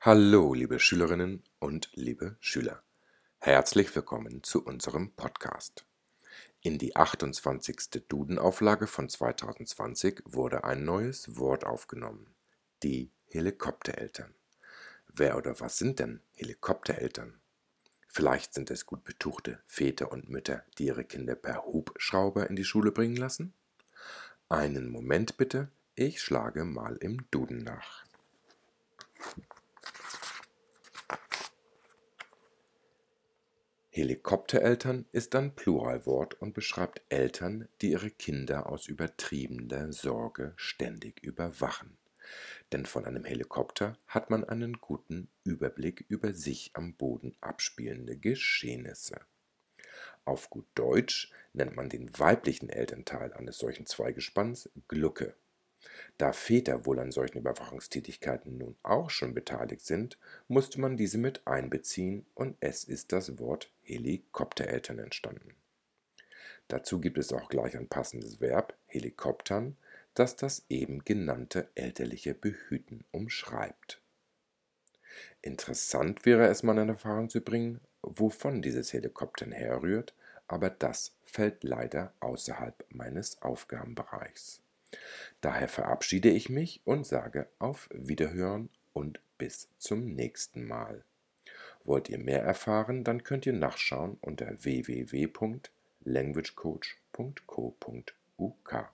Hallo, liebe Schülerinnen und liebe Schüler. Herzlich willkommen zu unserem Podcast. In die 28. Dudenauflage von 2020 wurde ein neues Wort aufgenommen. Die Helikoptereltern. Wer oder was sind denn Helikoptereltern? Vielleicht sind es gut betuchte Väter und Mütter, die ihre Kinder per Hubschrauber in die Schule bringen lassen? Einen Moment bitte, ich schlage mal im Duden nach. Helikoptereltern ist ein Pluralwort und beschreibt Eltern, die ihre Kinder aus übertriebener Sorge ständig überwachen. Denn von einem Helikopter hat man einen guten Überblick über sich am Boden abspielende Geschehnisse. Auf gut Deutsch nennt man den weiblichen Elternteil eines solchen Zweigespanns Glucke. Da Väter wohl an solchen Überwachungstätigkeiten nun auch schon beteiligt sind, musste man diese mit einbeziehen und es ist das Wort Helikoptereltern entstanden. Dazu gibt es auch gleich ein passendes Verb, Helikoptern, das das eben genannte elterliche Behüten umschreibt. Interessant wäre es mal in Erfahrung zu bringen, wovon dieses Helikoptern herrührt, aber das fällt leider außerhalb meines Aufgabenbereichs. Daher verabschiede ich mich und sage auf Wiederhören und bis zum nächsten Mal. Wollt ihr mehr erfahren, dann könnt ihr nachschauen unter www.languagecoach.co.uk.